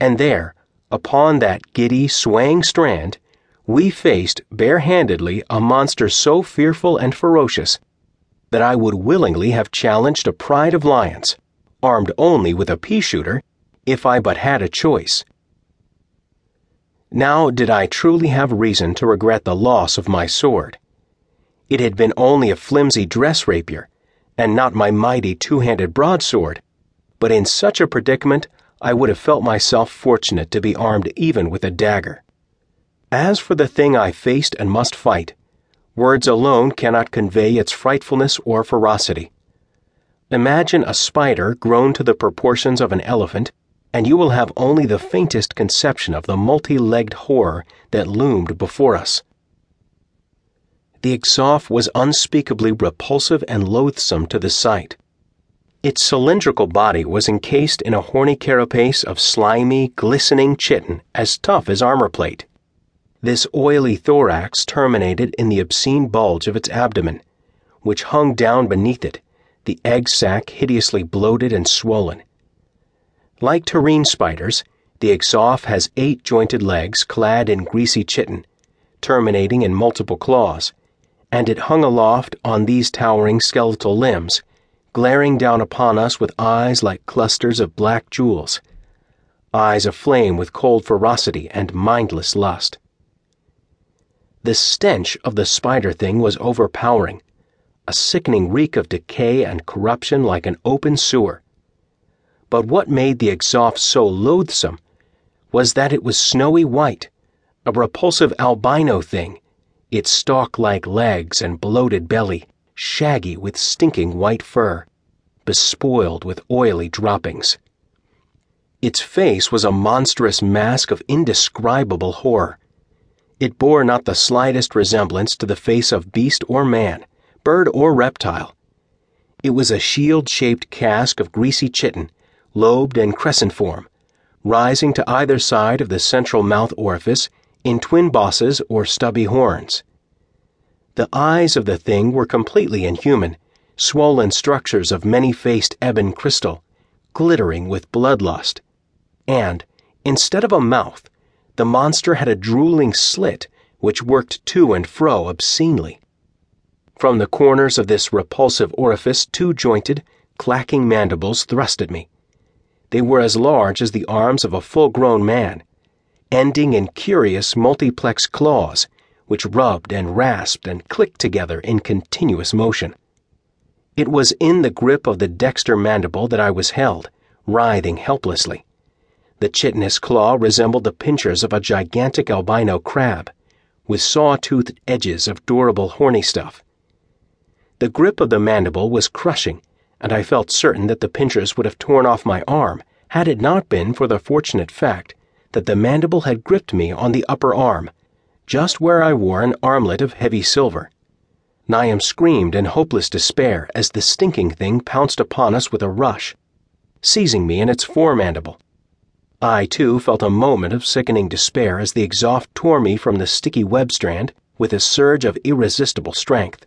And there, upon that giddy, swaying strand, we faced barehandedly a monster so fearful and ferocious that I would willingly have challenged a pride of lions, armed only with a pea shooter, if I but had a choice. Now did I truly have reason to regret the loss of my sword. It had been only a flimsy dress rapier, and not my mighty two handed broadsword, but in such a predicament I would have felt myself fortunate to be armed even with a dagger. As for the thing I faced and must fight, words alone cannot convey its frightfulness or ferocity. Imagine a spider grown to the proportions of an elephant, and you will have only the faintest conception of the multi legged horror that loomed before us. The Exoff was unspeakably repulsive and loathsome to the sight. Its cylindrical body was encased in a horny carapace of slimy, glistening chitin as tough as armor plate. This oily thorax terminated in the obscene bulge of its abdomen, which hung down beneath it, the egg sac hideously bloated and swollen. Like terrene spiders, the Exoff has eight jointed legs clad in greasy chitin, terminating in multiple claws, and it hung aloft on these towering skeletal limbs glaring down upon us with eyes like clusters of black jewels, eyes aflame with cold ferocity and mindless lust. The stench of the spider thing was overpowering, a sickening reek of decay and corruption like an open sewer. But what made the Exoff so loathsome was that it was snowy white, a repulsive albino thing, its stalk like legs and bloated belly shaggy with stinking white fur, bespoiled with oily droppings. Its face was a monstrous mask of indescribable horror. It bore not the slightest resemblance to the face of beast or man, bird or reptile. It was a shield shaped cask of greasy chitin, lobed and crescent form, rising to either side of the central mouth orifice in twin bosses or stubby horns. The eyes of the thing were completely inhuman, swollen structures of many faced ebon crystal, glittering with bloodlust. And, instead of a mouth, the monster had a drooling slit which worked to and fro obscenely. From the corners of this repulsive orifice, two jointed, clacking mandibles thrust at me. They were as large as the arms of a full grown man, ending in curious multiplex claws which rubbed and rasped and clicked together in continuous motion. It was in the grip of the dexter mandible that I was held, writhing helplessly. The chitinous claw resembled the pincers of a gigantic albino crab, with saw-toothed edges of durable horny stuff. The grip of the mandible was crushing, and I felt certain that the pincers would have torn off my arm had it not been for the fortunate fact that the mandible had gripped me on the upper arm just where I wore an armlet of heavy silver. Niamh screamed in hopeless despair as the stinking thing pounced upon us with a rush, seizing me in its foremandible. I, too, felt a moment of sickening despair as the Exoff tore me from the sticky web strand with a surge of irresistible strength.